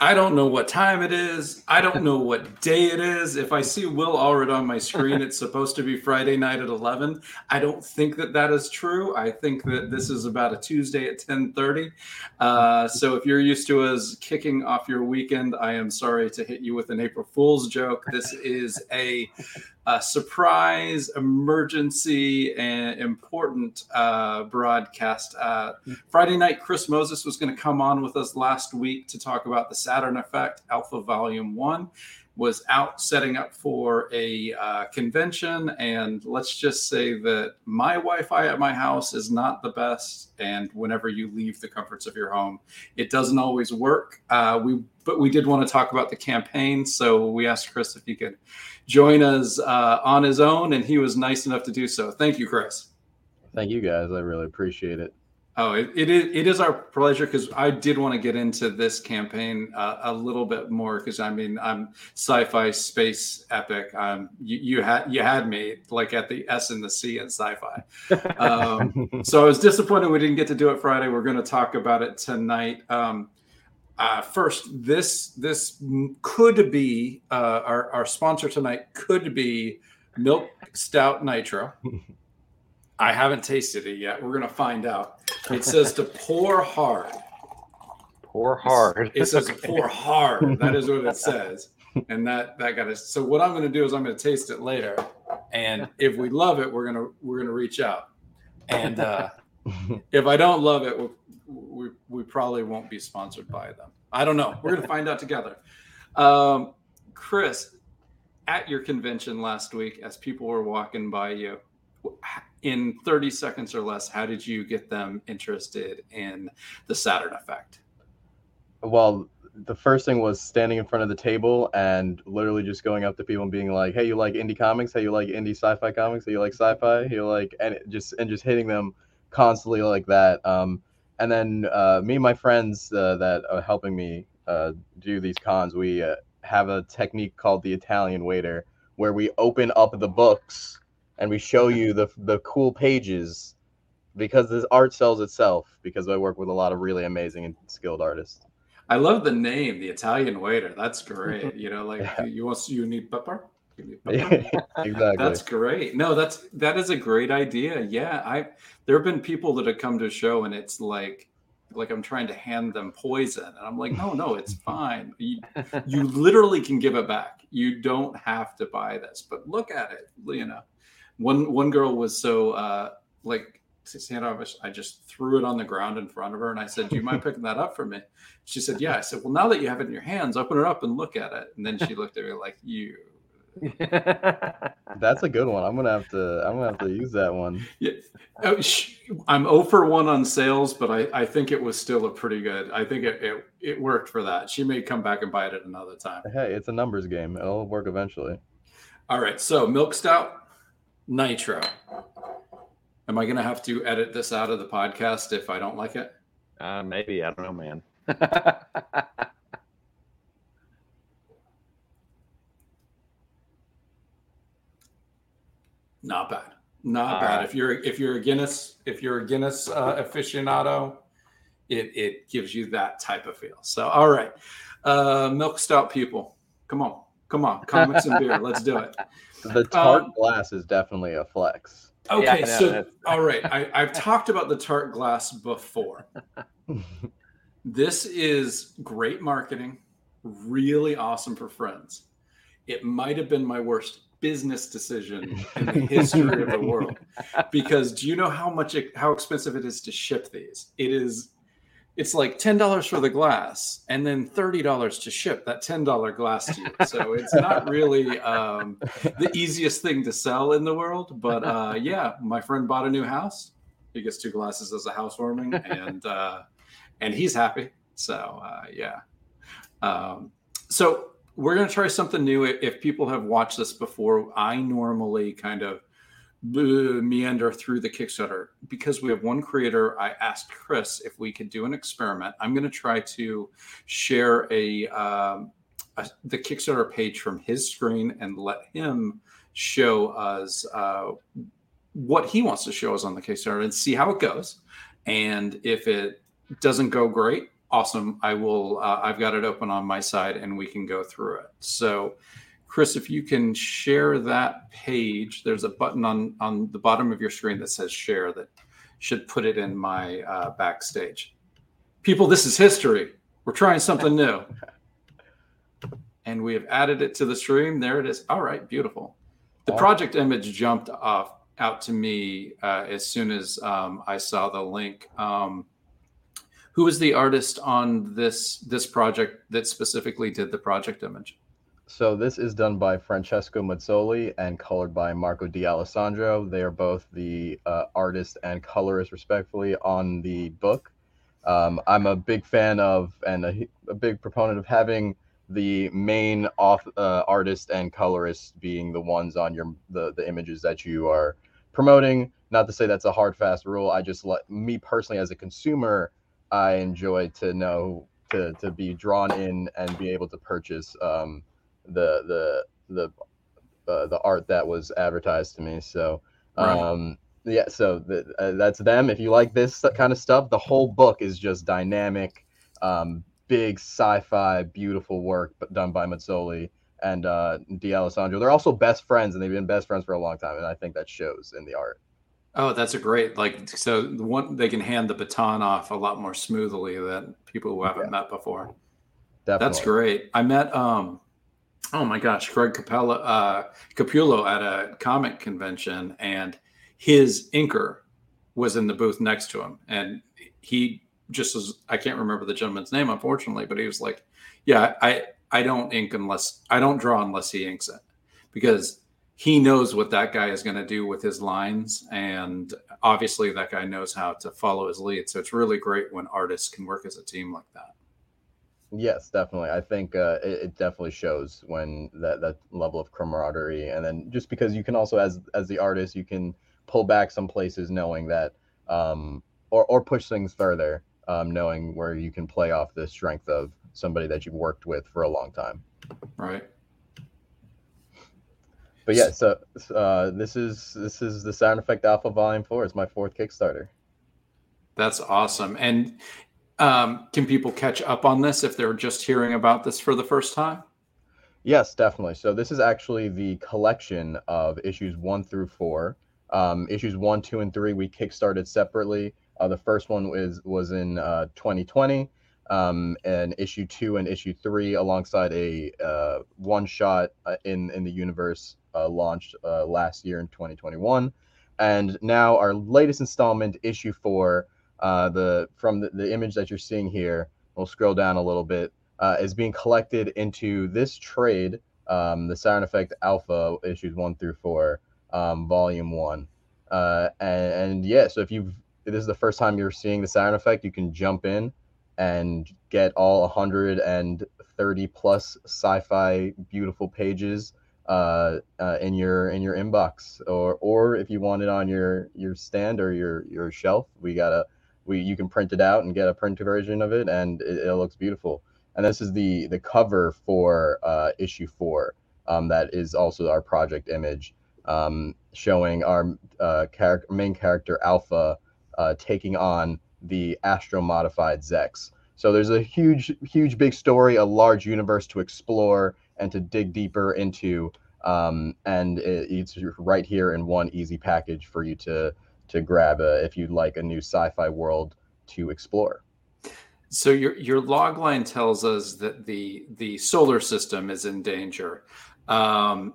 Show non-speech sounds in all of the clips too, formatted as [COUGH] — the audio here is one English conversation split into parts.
I don't know what time it is. I don't know what day it is. If I see Will Allred on my screen, it's supposed to be Friday night at 11. I don't think that that is true. I think that this is about a Tuesday at 10:30. Uh, so if you're used to us kicking off your weekend, I am sorry to hit you with an April Fool's joke. This is a a surprise, emergency, and important uh, broadcast. Uh, Friday night, Chris Moses was going to come on with us last week to talk about the Saturn Effect Alpha Volume 1. Was out setting up for a uh, convention, and let's just say that my Wi Fi at my house is not the best. And whenever you leave the comforts of your home, it doesn't always work. Uh, we but we did want to talk about the campaign, so we asked Chris if he could join us uh, on his own, and he was nice enough to do so. Thank you, Chris. Thank you, guys. I really appreciate it. Oh, it, it is it is our pleasure because I did want to get into this campaign uh, a little bit more because I mean I'm sci-fi space epic. Um, you, you had you had me like at the S and the C in sci-fi. [LAUGHS] Um, so I was disappointed we didn't get to do it Friday. We're going to talk about it tonight. Um, uh, first, this this could be uh, our our sponsor tonight. Could be Milk Stout Nitro. [LAUGHS] I haven't tasted it yet. We're gonna find out. It says to pour hard. Pour hard. It says okay. pour [LAUGHS] hard. That is what it says, and that that got us. So what I'm gonna do is I'm gonna taste it later, and if we love it, we're gonna we're gonna reach out, and uh, [LAUGHS] if I don't love it, we'll, we we probably won't be sponsored by them. I don't know. We're gonna find out together. Um, Chris, at your convention last week, as people were walking by you in 30 seconds or less, how did you get them interested in the Saturn effect? Well, the first thing was standing in front of the table and literally just going up to people and being like, "Hey, you like indie comics? Hey, you like indie sci-fi comics? Hey, you like sci-fi? You like and just and just hitting them constantly like that." Um, and then uh, me and my friends uh, that are helping me uh, do these cons, we uh, have a technique called the Italian waiter, where we open up the books and we show you the the cool pages because this art sells itself because I work with a lot of really amazing and skilled artists. I love the name, the Italian waiter. That's great. [LAUGHS] You know, like yeah. you want you need [LAUGHS] pepper? exactly. That's great. No, that's that is a great idea. Yeah, I there have been people that have come to a show and it's like like I'm trying to hand them poison, and I'm like, no, no, it's [LAUGHS] fine. You, you literally can give it back. You don't have to buy this. But look at it. You know, one one girl was so uh, like I just threw it on the ground in front of her and I said, Do you mind picking that up for me? She said, Yeah. I said, Well, now that you have it in your hands, open it up and look at it. And then she looked at me like, You. [LAUGHS] That's a good one. I'm gonna have to. I'm gonna have to use that one. Yeah, oh, I'm 0 for one on sales, but I, I think it was still a pretty good. I think it, it it worked for that. She may come back and buy it at another time. Hey, it's a numbers game. It'll work eventually. All right. So milk stout, nitro. Am I going to have to edit this out of the podcast if I don't like it? Uh, maybe. I don't know, man. [LAUGHS] Not bad. Not All bad. Right. If you're if you're a Guinness if you're a Guinness uh, aficionado, it it gives you that type of feel. So all right, uh, milk stout people, come on, come on, comics and beer, let's do it. [LAUGHS] The tart um, glass is definitely a flex. Okay, yeah, so [LAUGHS] all right, I, I've talked about the tart glass before. [LAUGHS] this is great marketing, really awesome for friends. It might have been my worst business decision in the history of the world because do you know how much it, how expensive it is to ship these? It is it's like ten dollars for the glass and then thirty dollars to ship that ten dollar glass to you. So it's not [LAUGHS] really um, the easiest thing to sell in the world. But uh, yeah, my friend bought a new house. He gets two glasses as a housewarming, and uh, and he's happy. So uh, yeah. Um, so we're gonna try something new. If people have watched this before, I normally kind of meander through the Kickstarter. Because we have one creator, I asked Chris if we could do an experiment. I'm going to try to share a, um, a, the Kickstarter page from his screen and let him show us uh, what he wants to show us on the Kickstarter and see how it goes. And if it doesn't go great, awesome. I will. Uh, I've got it open on my side, and we can go through it. So Chris, if you can share that page, there's a button on on the bottom of your screen that says share that should put it in my uh, backstage. People, this is history. We're trying something new. And we have added it to the stream. There it is. All right, beautiful. The project image jumped off out to me uh, as soon as um, I saw the link. Um, who was the artist on this this project that specifically did the project image? So this is done by Francesco Mazzoli and colored by Marco D'Alessandro. They are both the uh, artist and colorist, respectfully, on the book. Um, I'm a big fan of and a, a, big proponent of having the main off, uh, artist and colorist being the ones on your the, the images that you are promoting. Not to say that's a hard fast rule. I just let me personally as a consumer, I enjoy to know to to be drawn in and be able to purchase. Um, the the the uh, the art that was advertised to me. So um, right. yeah, so the, uh, that's them. If you like this kind of stuff, the whole book is just dynamic, um, big sci-fi, beautiful work done by Mazzoli and uh, D'Alessandro. They're also best friends, and they've been best friends for a long time, and I think that shows in the art. Oh, that's a great like so the one they can hand the baton off a lot more smoothly than people who haven't yeah. met before. Definitely. That's great. I met um oh my gosh, Greg Capella, uh, Capullo at a comic convention, and his inker was in the booth next to him, and he just was I can't remember the gentleman's name, unfortunately, but he was like, "Yeah, I I don't ink unless I don't draw unless he inks it," because he knows what that guy is going to do with his lines, and obviously that guy knows how to follow his lead. So it's really great when artists can work as a team like that. Yes, definitely. I think uh, it, it, definitely shows when that that level of camaraderie, and then just because you can also, as as the artist, you can pull back some places, knowing that, um, or or push things further, um, knowing where you can play off the strength of somebody that you've worked with for a long time. Right. But yeah, so uh, this is this is the Saturn Effect Alpha Volume Four. It's my fourth Kickstarter. That's awesome, and um, can people catch up on this if they're just hearing about this for the first time? Yes, definitely. So this is actually the collection of issues one through four. Um, issues one, two, and three we kickstarted separately. Uh, the first one was was in uh, 2020, um, and issue two and issue three, alongside a uh, one shot uh, in in the universe, uh, launched uh, last year in 2021, and now our latest installment, issue four, the from the, the image that you're seeing here. We'll scroll down a little bit. is being collected into this trade, um, the Saturn Effect Alpha issues one through four, um, volume one. and, and yeah, so if you've this is the first time you're seeing the Saturn Effect, you can jump in and get all 130 plus sci-fi beautiful pages uh, uh, in your in your inbox, or or if you want it on your your stand or your your shelf, we got a we you can print it out and get a print version of it, and it, it looks beautiful. And this is the the cover for uh, issue four. Um, that is also our project image, um, showing our uh, character, main character Alpha uh, taking on the astro modified Zex. So there's a huge, huge, big story, a large universe to explore and to dig deeper into. Um, and it, it's right here in one easy package for you to to grab uh, if you'd like a new sci-fi world to explore. So your your log line tells us that the the solar system is in danger. Um,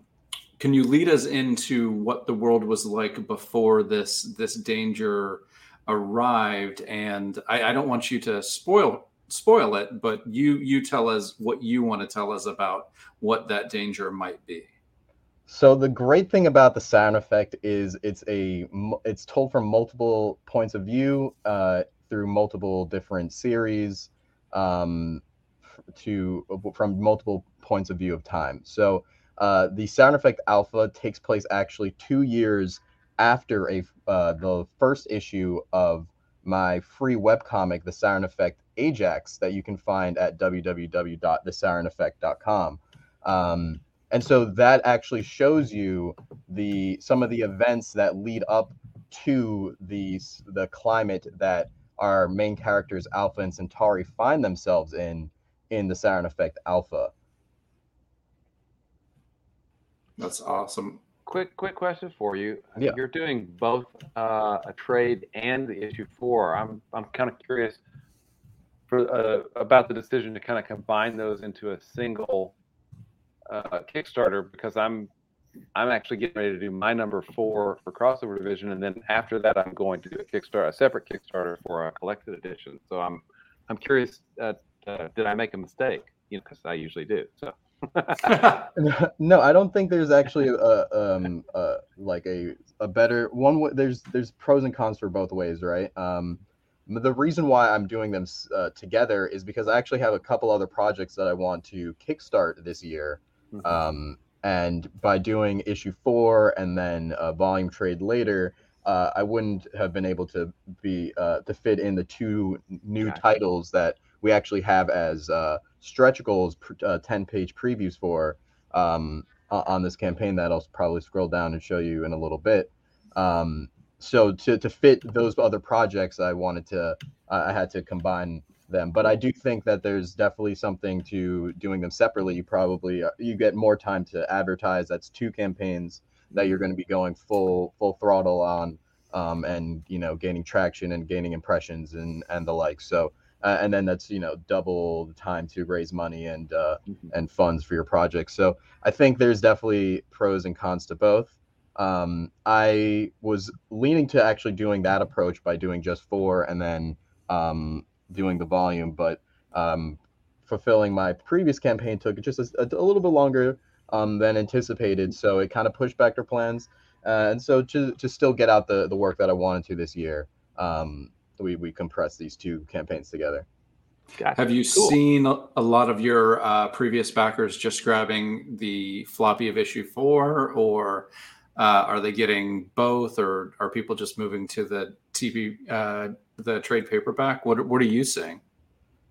can you lead us into what the world was like before this this danger arrived and I, I, don't want you to spoil spoil it but you you tell us what you want to tell us about what that danger might be so the great thing about the Saturn Effect is it's a it's told from multiple points of view uh, through multiple different series um, to from multiple points of view of time so uh, the Saturn Effect alpha takes place actually two years after a uh, the first issue of my free webcomic, The Saturn Effect Ajax, that you can find at www.thesaturneffect.com. Um, and so that actually shows you the some of the events that lead up to the the climate that our main characters Alpha and Centauri find themselves in in the Saturn Effect Alpha. That's awesome quick quick question for you. Yeah. You're doing both uh, a trade and the issue four. I'm I'm kind of curious for uh, about the decision to kind of combine those into a single uh, Kickstarter because I'm I'm actually getting ready to do my number four for crossover division, and then after that, I'm going to do a Kickstarter, a separate Kickstarter for a collected edition. So I'm I'm curious, uh, uh, did I make a mistake? You know, because I usually do. So. [LAUGHS] [LAUGHS] no, I don't think there's actually a um uh like a a better one. There's there's pros and cons for both ways, right? Um, the reason why I'm doing them uh, together is because I actually have a couple other projects that I want to kickstart this year. Mm-hmm. Um, and by doing issue four and then a volume trade later, uh, I wouldn't have been able to be uh, to fit in the two new gotcha. titles that we actually have as uh, stretch goals, uh, 10 page previews for um, on this campaign that I'll probably scroll down and show you in a little bit. Um, so to, to fit those other projects, I wanted to, I had to combine them. But I do think that there's definitely something to doing them separately. You probably, uh, you get more time to advertise. That's two campaigns that you're going to be going full, full throttle on. Um, and you know gaining traction and gaining impressions and and the like so uh, and then that's you know double the time to raise money and uh, mm-hmm. and funds for your project. So I think there's definitely pros and cons to both. Um, I was leaning to actually doing that approach by doing just four and then um, doing the volume, but um, fulfilling my previous campaign took just a, a little bit longer um, than anticipated. So it kind of pushed back their plans. Uh, and so to, to still get out the, the work that I wanted to this year, um, we we compress these two campaigns together. Gotcha. Have you cool. seen a lot of your uh, previous backers just grabbing the floppy of issue four, or uh, are they getting both, or are people just moving to the TV, uh, the trade paperback? What what are you seeing?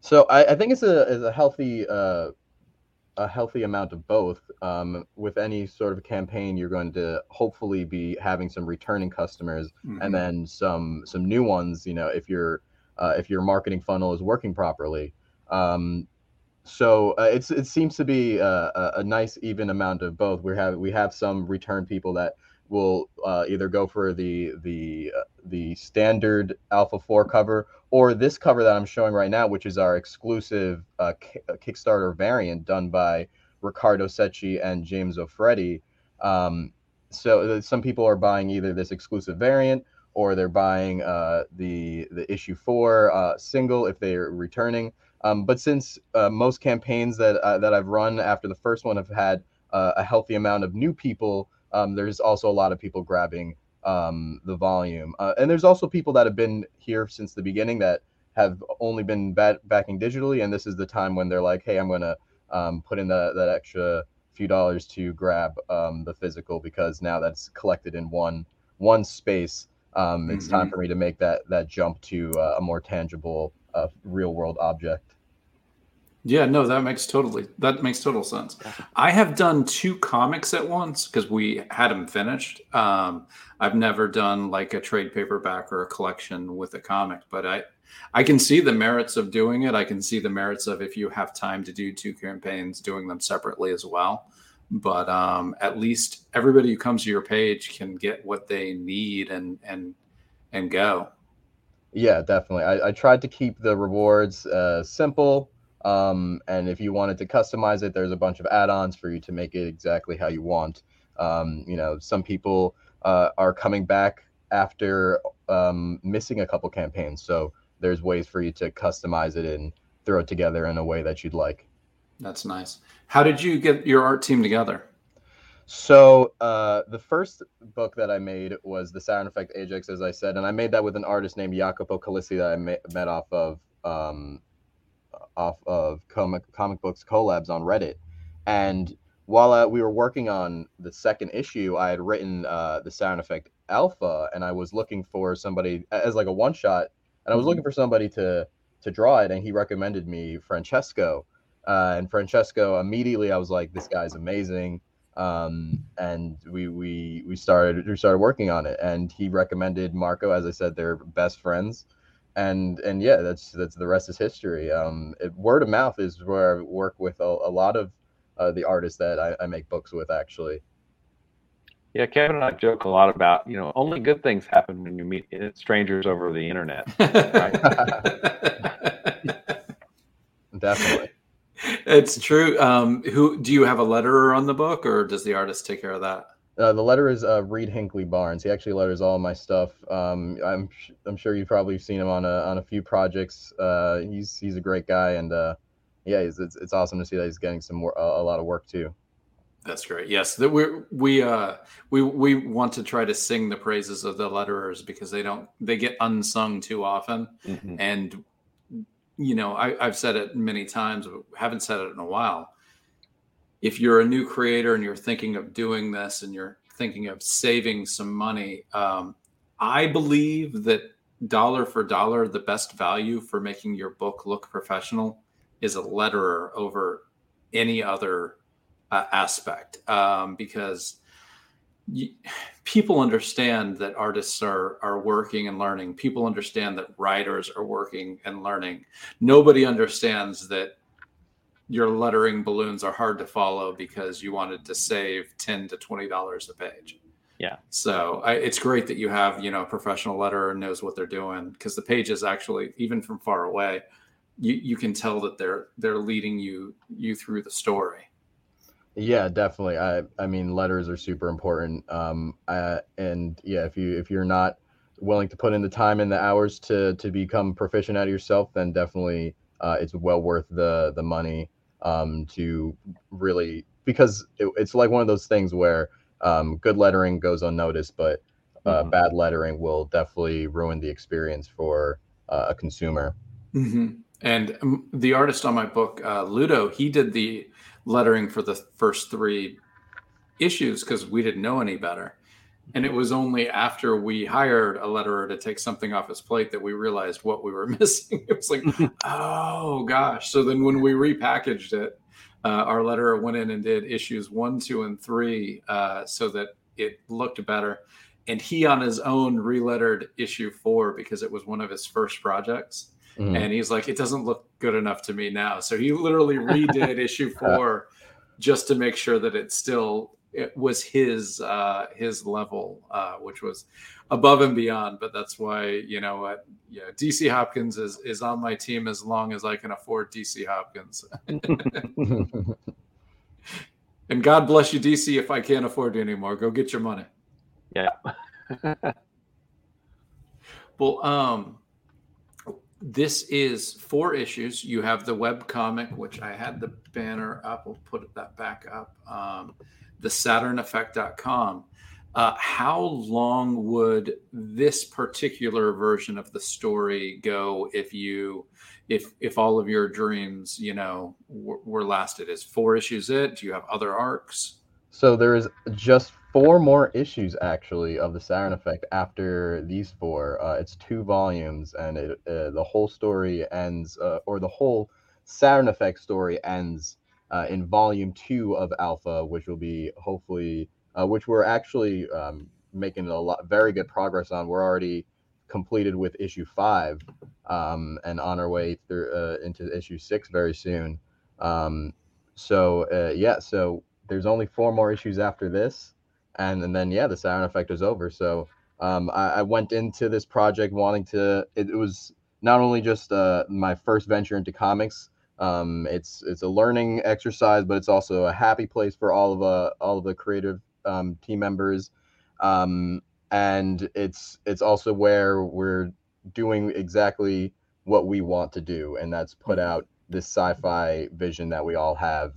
So I, I think it's a is a healthy uh, a healthy amount of both. Um, with any sort of campaign, you're going to hopefully be having some returning customers mm-hmm. and then some some new ones. You know, if your uh, if your marketing funnel is working properly. Um, so uh, it's it seems to be uh, a, a, nice even amount of both. We have we have some return people that will uh, either go for the the uh, the standard Alpha Four cover or this cover that I'm showing right now, which is our exclusive uh, Kickstarter variant done by Ricardo Secchi and James O'Freddy. Um, so some people are buying either this exclusive variant or they're buying uh, the the issue four uh, single if they're returning. Um, but since uh, most campaigns that uh, that I've run after the first one have had uh, a healthy amount of new people, um, there's also a lot of people grabbing um, the volume, uh, and there's also people that have been here since the beginning that have only been bat- backing digitally, and this is the time when they're like, hey, I'm gonna um, put in the, that extra few dollars to grab um, the physical because now that's collected in one one space. Um, it's mm-hmm. time for me to make that that jump to uh, a more tangible, uh, real world object. Yeah, no, that makes totally that makes total sense. I have done two comics at once because we had them finished. Um, I've never done like a trade paperback or a collection with a comic, but I I can see the merits of doing it. I can see the merits of if you have time to do two campaigns, doing them separately as well. But um, at least everybody who comes to your page can get what they need and and and go. Yeah, definitely. I, I tried to keep the rewards uh, simple. Um, and if you wanted to customize it, there's a bunch of add-ons for you to make it exactly how you want. Um, you know, some people uh, are coming back after um, missing a couple campaigns, so there's ways for you to customize it and throw it together in a way that you'd like. That's nice. How did you get your art team together? So uh, the first book that I made was the Saturn Effect Ajax, as I said, and I made that with an artist named Jacopo Calissi that I met off of um, off of comic comic books collabs on Reddit. And while uh, we were working on the second issue, I had written uh, the Saturn Effect Alpha, and I was looking for somebody as like a one shot and I was looking mm-hmm. for somebody to to draw it, and he recommended me Francesco. Uh, and Francesco immediately, I was like, this guy's amazing. Um, and we we we started we started working on it, and he recommended Marco. As I said, they're best friends, and and yeah, that's that's the rest is history. Um, it, word of mouth is where I work with a, a lot of uh, the artists that I, I make books with, actually. Yeah, Kevin and I joke a lot about, you know, only good things happen when you meet strangers over the internet. [LAUGHS] Definitely. It's true. Um, who do you have a letterer on the book, or does the artist take care of that? Uh, the letter is uh, Reed Hinkley Barnes. He actually letters all my stuff. Um, I'm I'm sure you've probably seen him on a on a few projects. Uh, he's he's a great guy, and uh, yeah, it's, it's, it's awesome to see that he's getting some more a, a lot of work too. That's great. Yes, that we we uh we we want to try to sing the praises of the letterers because they don't they get unsung too often, mm-hmm. and you know I, I've said it many times, but haven't said it in a while. If you're a new creator and you're thinking of doing this and you're thinking of saving some money, um, I believe that dollar for dollar, the best value for making your book look professional is a letterer over any other uh, aspect um, because you, people understand that artists are are working and learning. People understand that writers are working and learning. Nobody understands that your lettering balloons are hard to follow because you wanted to save ten to twenty dollars a page. Yeah. So I, it's great that you have you know a professional letterer knows what they're doing because the pages actually even from far away, you you can tell that they're they're leading you you through the story. Yeah, definitely. I I mean, letters are super important. Um, uh, and yeah, if you if you're not willing to put in the time and the hours to to become proficient at yourself, then definitely uh, it's well worth the the money um, to really because it, it's like one of those things where um, good lettering goes unnoticed, but uh, mm-hmm. bad lettering will definitely ruin the experience for uh, a consumer. Mm-hmm. And um, the artist on my book, uh, Ludo, he did the lettering for the first three issues because we didn't know any better. And it was only after we hired a letterer to take something off his plate that we realized what we were [LAUGHS] missing. It was like, [LAUGHS] oh gosh. So then when we repackaged it, uh, our letterer went in and did issues one, two, and three uh, so that it looked better. And he on his own relettered issue four because it was one of his first projects Mm-hmm. And he's like, it doesn't look good enough to me now. So he literally redid [LAUGHS] issue four just to make sure that it still it was his uh, his level, uh, which was above and beyond. But that's why you know what, yeah, DC Hopkins is is on my team as long as I can afford DC Hopkins. [LAUGHS] and God bless you, DC. If I can't afford you anymore, go get your money. Yeah. [LAUGHS] well, um, this is four issues. You have the web comic, which I had the banner up. We'll put that back up. Um, the SaturnEffect.com. Uh, how long would this particular version of the story go if you, if if all of your dreams, you know, were, were lasted? Is four issues it? Do you have other arcs? So there is just four more issues actually of the Saturn Effect after these four. Uh, it's two volumes, and it, uh, the whole story ends, uh, or the whole Saturn Effect story ends uh, in volume two of Alpha, which will be hopefully, uh, which we're actually um, making a lot, very good progress on. We're already completed with issue five, um, and on our way through uh, into issue six very soon. Um, so yeah, so there's only four more issues after this, and and then yeah, the Saturn Effect is over. So um, I, I, went into this project wanting to. It, it was not only just uh, my first venture into comics. Um, it's it's a learning exercise, but it's also a happy place for all of uh, all of the creative um, team members, um, and it's it's also where we're doing exactly what we want to do, and that's put mm-hmm. out this sci-fi vision that we all have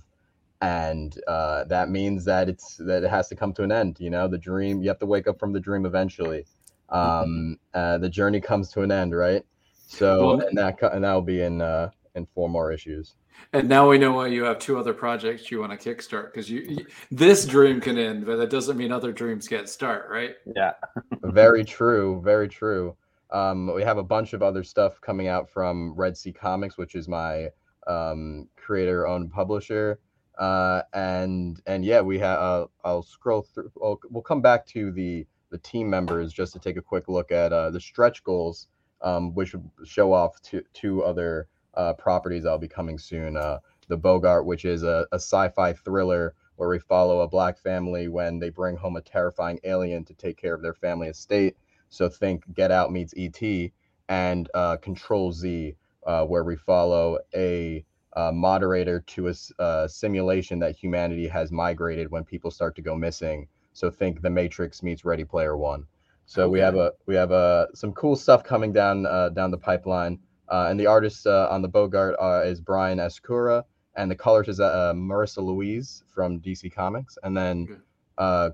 and uh, that means that it's that it has to come to an end. You know, the dream you have to wake up from the dream eventually. Um, uh, the journey comes to an end, right? So well, and that and that will be in uh, in four more issues. And now we know why you have two other projects you want to kickstart because you, you, this dream can end, but that doesn't mean other dreams can't start, right? Yeah. [LAUGHS] very true. Very true. Um, we have a bunch of other stuff coming out from Red Sea Comics, which is my um, creator-owned publisher uh, and and yeah, we have. Uh, I'll scroll through. I'll, we'll come back to the the team members just to take a quick look at uh, the stretch goals, um, which show off two two other uh, properties that'll be coming soon. Uh, the Bogart, which is a, a sci-fi thriller where we follow a black family when they bring home a terrifying alien to take care of their family estate. So think Get Out meets ET, and uh, Control Z, uh, where we follow a uh, moderator to a, a, uh, simulation that humanity has migrated when people start to go missing. So think The Matrix meets Ready Player One. So okay. we have a we have a some cool stuff coming down uh, down the pipeline. Uh, and the artist uh, on the Bogart uh, is Brian Escura, and the colors is Marissa Louise from DC Comics. And then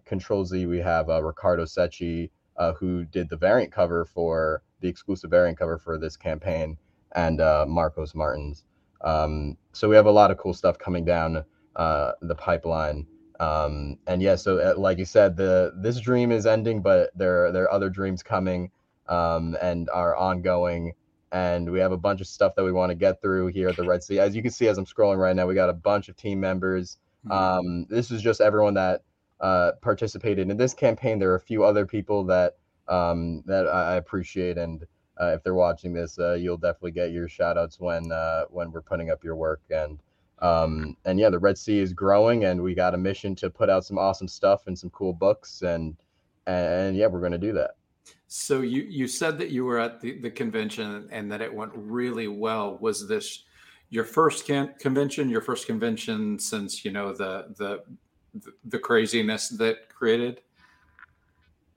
Control Z, we have Ricardo Secchi, who did the variant cover for the exclusive variant cover for this campaign, and Marcos Martins. Um, so we have a lot of cool stuff coming down uh, the pipeline. Um, and yeah, so uh, like you said, the this dream is ending, but there there are other dreams coming um, and are ongoing. And we have a bunch of stuff that we want to get through here at the Red Sea. As you can see, as I'm scrolling right now, we got a bunch of team members. Mm-hmm. Um, this is just everyone that uh, participated in this campaign. There are a few other people that um, that I appreciate and uh, if they're watching this, uh, you'll definitely get your shout outs when uh, when we're putting up your work. And um, and yeah, the Red Sea is growing, and we got a mission to put out some awesome stuff and some cool books, and and yeah, we're going to do that. So you you said that you were at the, the convention and that it went really well. Was this your first can- convention? Your first convention since you know the the the craziness that created,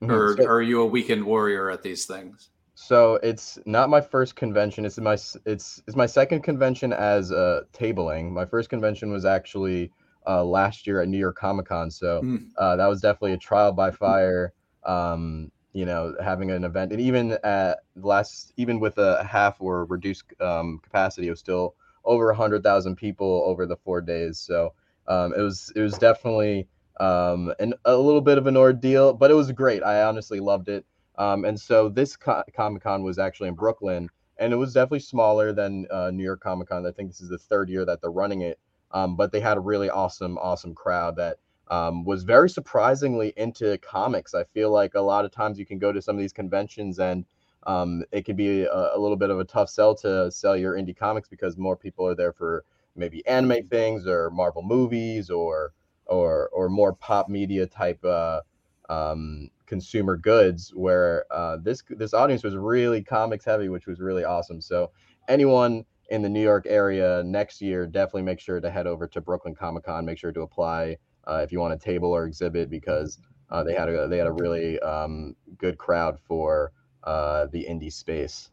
mm-hmm. or so, are you a weekend warrior at these things? So it's not my first convention. It's my it's it's my second convention as uh, tabling. My first convention was actually uh, last year at New York Comic Con. So mm. uh, that was definitely a trial by fire. Um, you know, having an event, and even at last, even with a half or reduced um, capacity, it was still over a hundred thousand people over the four days. So um, it was it was definitely um, an, a little bit of an ordeal, but it was great. I honestly loved it. Um, and so this co- Comic Con was actually in Brooklyn, and it was definitely smaller than uh, New York Comic Con. I think this is the third year that they're running it. Um, but they had a really awesome, awesome crowd that um, was very surprisingly into comics. I feel like a lot of times you can go to some of these conventions and um, it can be a, a, little bit of a tough sell to sell your indie comics because more people are there for maybe anime things or Marvel movies or or or more pop media type uh, um, consumer goods. Where uh, this this audience was really comics heavy, which was really awesome. So anyone in the New York area next year, definitely make sure to head over to Brooklyn Comic Con. Make sure to apply uh, if you want a table or exhibit because uh, they had a they had a really um, good crowd for uh, the indie space.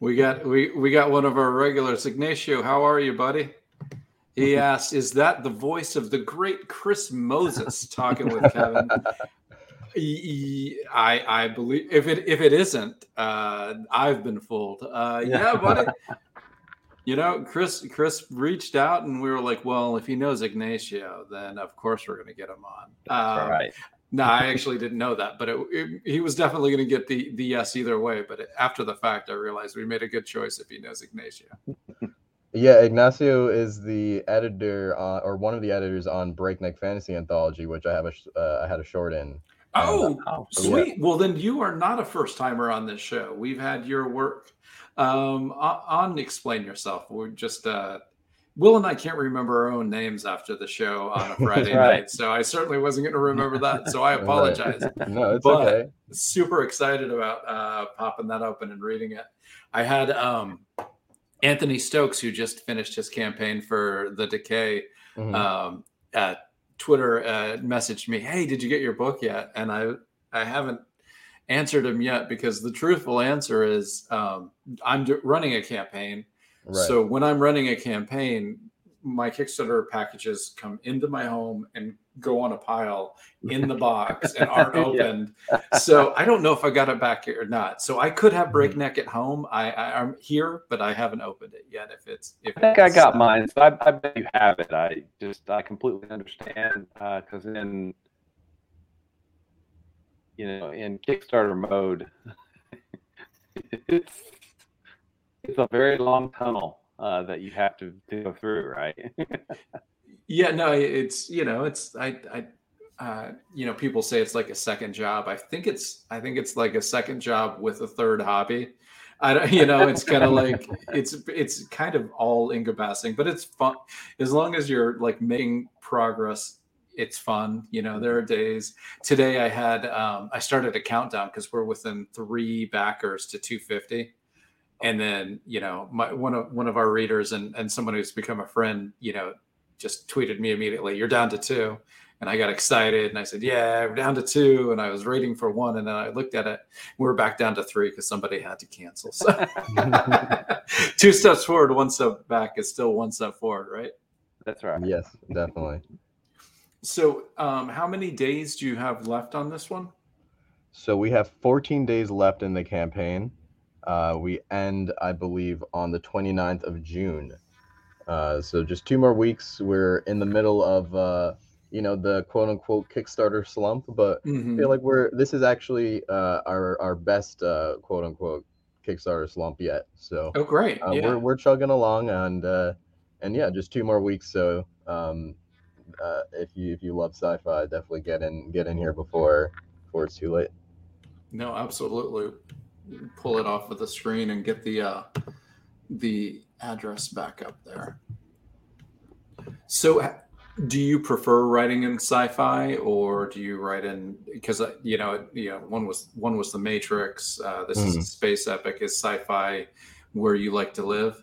We got we we got one of our regulars, Ignacio. How are you, buddy? He [LAUGHS] asked, "Is that the voice of the great Chris Moses talking with Kevin?" [LAUGHS] I I believe if it if it isn't, uh, I've been fooled. Uh, yeah, buddy. [LAUGHS] you know, Chris Chris reached out and we were like, well, if he knows Ignacio, then of course we're going to get him on. That's um, right. No, I actually didn't know that, but it, it, he was definitely going to get the the yes either way. But after the fact, I realized we made a good choice if he knows Ignacio. [LAUGHS] yeah, Ignacio is the editor uh, or one of the editors on Breakneck Fantasy Anthology, which I have a uh, I had a short in. Oh, um, sweet. Yeah. Well, then you are not a first timer on this show. We've had your work um, on Explain Yourself. We're just uh, Will and I can't remember our own names after the show on a [LAUGHS] Friday right. night, so I certainly wasn't going to remember that. So I [LAUGHS] apologize. [LAUGHS] no, it's but okay. Super excited about uh, popping that open and reading it. I had um, Anthony Stokes, who just finished his campaign for the Decay, mm-hmm. um, at Twitter uh, messaged me, "Hey, did you get your book yet?" And I I haven't answered him yet because the truthful answer is um, I'm running a campaign Right. So when I'm running a campaign, my Kickstarter packages come into my home and go on a pile in the box [LAUGHS] and aren't opened. so I don't know if I got it back here or not. So I could have mm-hmm. breakneck at home. I, I am here, but I haven't opened it yet. If it's, if I think I got mine. So I, I, bet you have it. I just I completely understand because uh, in you know in Kickstarter mode, [LAUGHS] it's it's a very long tunnel uh, that you have to, to go through, right? [LAUGHS] yeah, no, it's you know, it's I I uh, you know, people say it's like a second job. I think it's I think it's like a second job with a third hobby. I don't, you know, it's kind of [LAUGHS] like it's it's kind of all encompassing, but it's fun as long as you're like making progress. It's fun, you know. There are days. Today, I had um, I started a countdown because we're within three backers to 250 and then you know my one of one of our readers and and someone who's become a friend you know just tweeted me immediately you're down to two. And i got excited and i said yeah we're down to two. And i was rating for one and then i looked at it. We are back down to three because somebody had to cancel so. [LAUGHS] Two steps forward one step back is still one step forward right? That's right. Yes definitely so um, how many days do you have left on this one so we have 14 days left in the campaign uh, we end, I believe, on the 29th of June. Uh, so just two more weeks. We're in the middle of, uh, you know, the quote unquote Kickstarter slump, but mm-hmm. I feel like we're this is actually uh, our our best uh, quote unquote Kickstarter slump yet. So oh great, uh, yeah. we're we're chugging along and uh, and yeah, just two more weeks. So um, uh, if you if you love sci-fi, definitely get in get in here before before it's too late. No, absolutely pull it off of the screen and get the uh, the address back up there. So, do you prefer writing in sci-fi, or do you write in because uh, you know you know one was one was the Matrix. Uh, this mm. is a hmm. space epic. Is sci-fi where you like to live?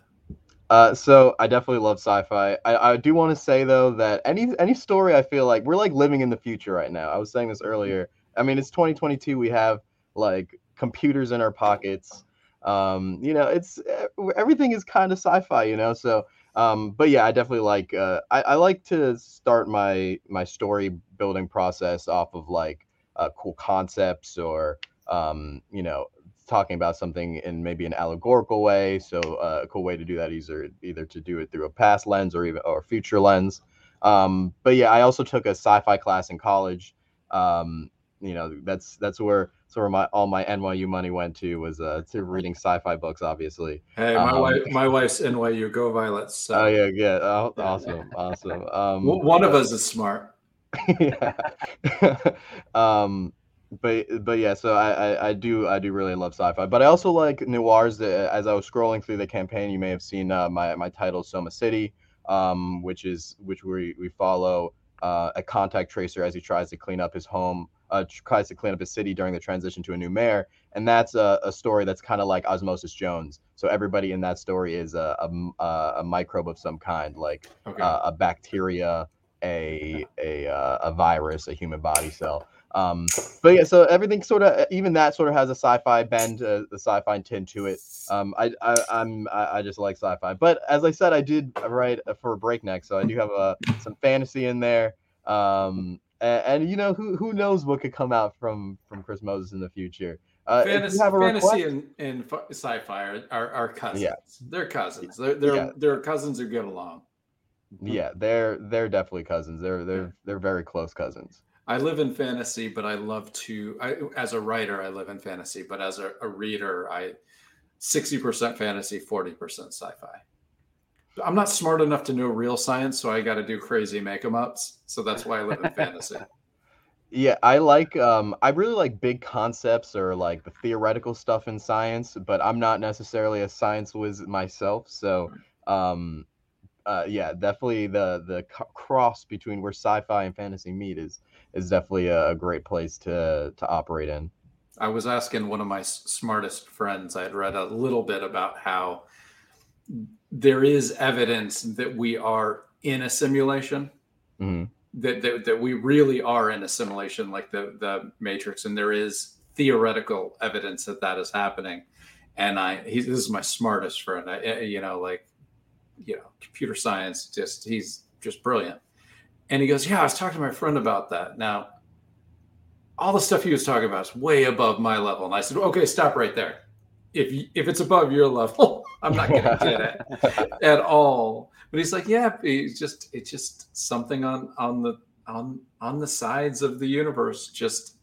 Uh, so I definitely love sci-fi. I, I do want to say though that any any story I feel like we're like living in the future right now. I was saying this earlier. I mean, it's 2022. We have like computers in our pockets. Um, you know, it's eh, everything is kind of sci-fi, you know. So, um, but yeah, I definitely like. Uh, I, I like to start my my story building process off of like uh, cool concepts or um, you know talking about something in maybe an allegorical way. So uh, a cool way to do that is either either to do it through a past lens or even or future lens. Um, but yeah, I also took a sci-fi class in college. Um, you know, that's that's where so where my all my NYU money went to was uh to reading sci-fi books, obviously. Hey, my um, wife, my wife's NYU. Go Violets. So. Oh yeah, yeah. Oh, awesome, awesome. Um, one of us is smart. [LAUGHS] yeah. [LAUGHS] um, but but yeah, so I, I, I do I do really love sci-fi, but I also like noirs. That, as I was scrolling through the campaign, you may have seen uh, my my title Soma City, um, which is which we we follow uh, a contact tracer as he tries to clean up his home, uh, tries to clean up his city during the transition to a new mayor, and that's a, a story that's kind of like Osmosis Jones. So everybody in that story is a a, a microbe of some kind, like okay. uh, a bacteria, a a uh, a virus, a human body cell. Um, but yeah, so everything sort of, even that sort of has a sci-fi bend, uh, the sci-fi tint to it. Um, I, I, I'm, I, I just like sci-fi. But as I said, I did write for Breakneck, so I do have uh, some fantasy in there. Um, and, and, you know, who who knows what could come out from from Chris Moses in the future. Uh, fantasy, fantasy and, and sci-fi are, are, are cousins. Yeah. They're cousins. They're they're, yeah. they're cousins who get along. Yeah, they're they're definitely cousins. They're they're they're very close cousins. I live in fantasy, but I love to. I, as a writer, I live in fantasy, but as a, a reader, I sixty percent fantasy, forty percent sci-fi. I'm not smart enough to know real science, so I got to do crazy make em ups. So that's why I live in fantasy. [LAUGHS] Yeah, I like um I really like big concepts or like the theoretical stuff in science, but I'm not necessarily a science whiz myself, so um uh yeah, definitely the the cross between where sci-fi and fantasy meet is is definitely a, great place to to operate in. I was asking one of my smartest friends. I had read a little bit about how there is evidence that we are in a simulation. Mm-hmm. That, that that we really are in a simulation like the the Matrix, and there is theoretical evidence that that is happening. And I, he, this is my smartest friend. I, you know, like, you know, computer science. Just he's just brilliant. And he goes, Yeah, I was talking to my friend about that. Now, all the stuff he was talking about is way above my level. And I said, Okay, stop right there. If you, if it's above your level, [LAUGHS] I'm not going to get it [LAUGHS] at all. But he's like, Yeah, it's just it's just something on on the on on the sides of the universe just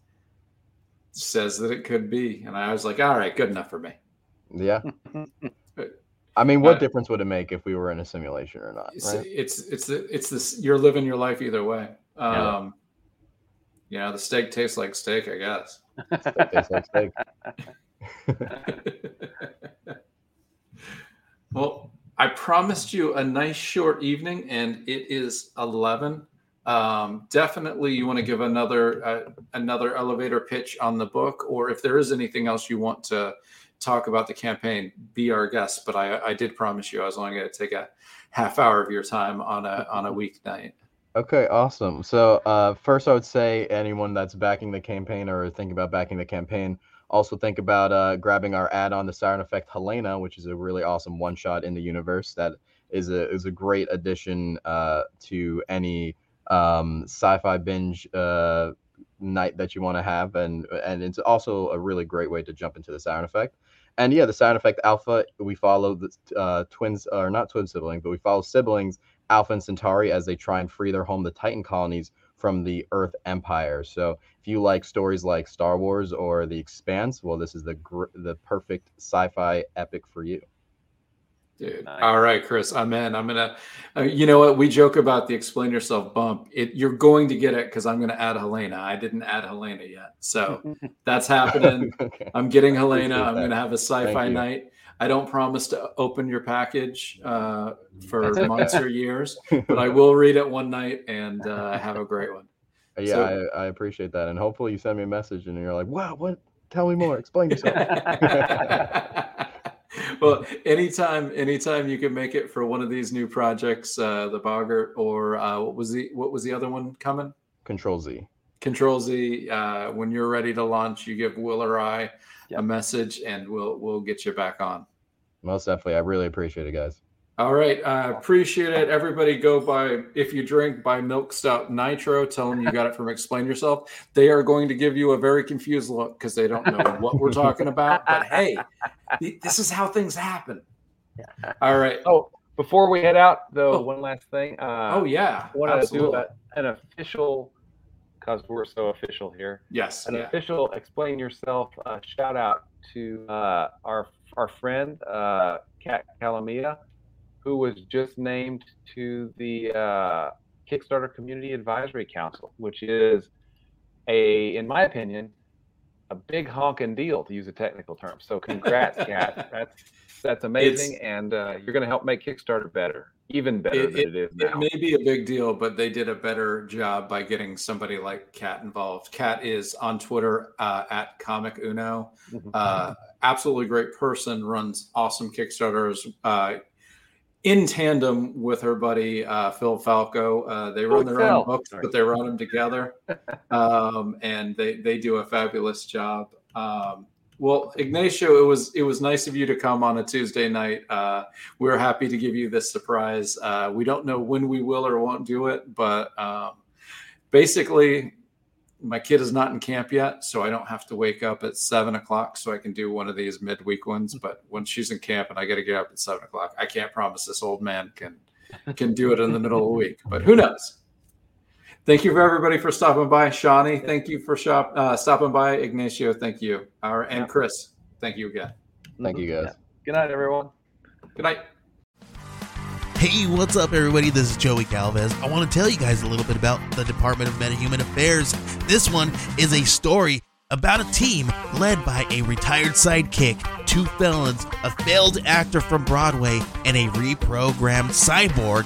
says that it could be. And I was like, All right, good enough for me. Yeah. [LAUGHS] I mean, what uh, difference would it make if we were in a simulation or not? It's right? it's it's it's this you're living your life either way. Um, yeah. You know, the steak tastes like steak, I guess. steak tastes like steak. [LAUGHS] well, I promised you a nice short evening, and it is eleven. Um, definitely, you want to give another uh, another elevator pitch on the book, or if there is anything else you want to talk about the campaign, be our guest. But I, I did promise you I was only going to take a half hour of your time on a on a weeknight. Okay, awesome. So uh, first, I would say anyone that's backing the campaign or thinking about backing the campaign, also think about uh, grabbing our add-on, the Saturn Effect Helena, which is a really awesome one-shot in the universe that is a is a great addition uh, to any um, sci-fi binge uh, night that you want to have, and and it's also a really great way to jump into the Saturn Effect. And yeah, the Saturn Effect Alpha, we follow the uh, twins, or not twin siblings, but we follow siblings Alpha and Centauri as they try and free their home, the Titan colonies, from the Earth Empire. So if you like stories like Star Wars or The Expanse, well, this is the gr- the perfect sci-fi epic for you. Dude. Nice. All right, Chris, I'm in. I'm gonna. Uh, you know what? We joke about the explain yourself bump. It, you're going to get it because I'm going to add Helena. I didn't add Helena yet, so [LAUGHS] that's happening. [LAUGHS] okay. I'm getting Helena. I'm going to have a sci-fi night. I don't promise to open your package uh, for [LAUGHS] months or years, but I will read it one night and uh, have a great one. Yeah, so, I, I appreciate that, and hopefully you send me a message and you're like, "Wow, what? Tell me more. Explain yourself." [LAUGHS] well, anytime, anytime you can make it for one of these new projects, uh, the Boggart, or uh, what was the what was the other one coming? Control Z. Control Z. Uh, when you're ready to launch, you give Will or I yep. a message, and we'll we'll get you back on. Most definitely, I really appreciate it, guys. All right. I uh, appreciate it. Everybody go by, if you drink, buy Milk Stout Nitro. Tell them you got it from Explain Yourself. They are going to give you a very confused look because they don't know what we're talking about. But hey, this is how things happen. All right. Oh, before we head out, though, oh. one last thing. Uh, oh, yeah. I want to do a, an official, because we're so official here. Yes. An yeah. official Explain Yourself uh, shout out to uh, our, our friend, uh, Kat Calamia who was just named to the uh, Kickstarter Community Advisory Council, which is a, in my opinion, a big honking deal to use a technical term. So congrats, [LAUGHS] Kat. That's that's amazing, it's, and uh, you're going to help make Kickstarter better, even better it, than it, it is now. It may be a big deal, but they did a better job by getting somebody like Kat involved. Kat is on Twitter uh, at Comic Uno. Mm-hmm. Uh, absolutely great person, runs awesome Kickstarters. In tandem with her buddy uh, Phil Falco. Uh, they run their Phil. own books, Sorry. but they run them together, [LAUGHS] um, and they they do a fabulous job. Um, well, Ignacio, it was it was nice of you to come on a Tuesday night. Uh, we're happy to give you this surprise. Uh, we don't know when we will or won't do it, but um, basically, my kid is not in camp yet, so I don't have to wake up at seven o'clock so I can do one of these midweek ones. But when she's in camp and I got to get up at seven o'clock, I can't promise this old man can can do it in the middle of the [LAUGHS] week. But who knows? Thank you for everybody for stopping by, Shawnee. Thank you for shop uh, stopping by, Ignacio. Thank you, Our, and Chris. Thank you again. Thank you, guys. Good night, everyone. Good night. Hey, what's up, everybody? This is Joey Calvez. I want to tell you guys a little bit about the Department of Metahuman Affairs. This one is a story about a team led by a retired sidekick, two felons, a failed actor from Broadway, and a reprogrammed cyborg.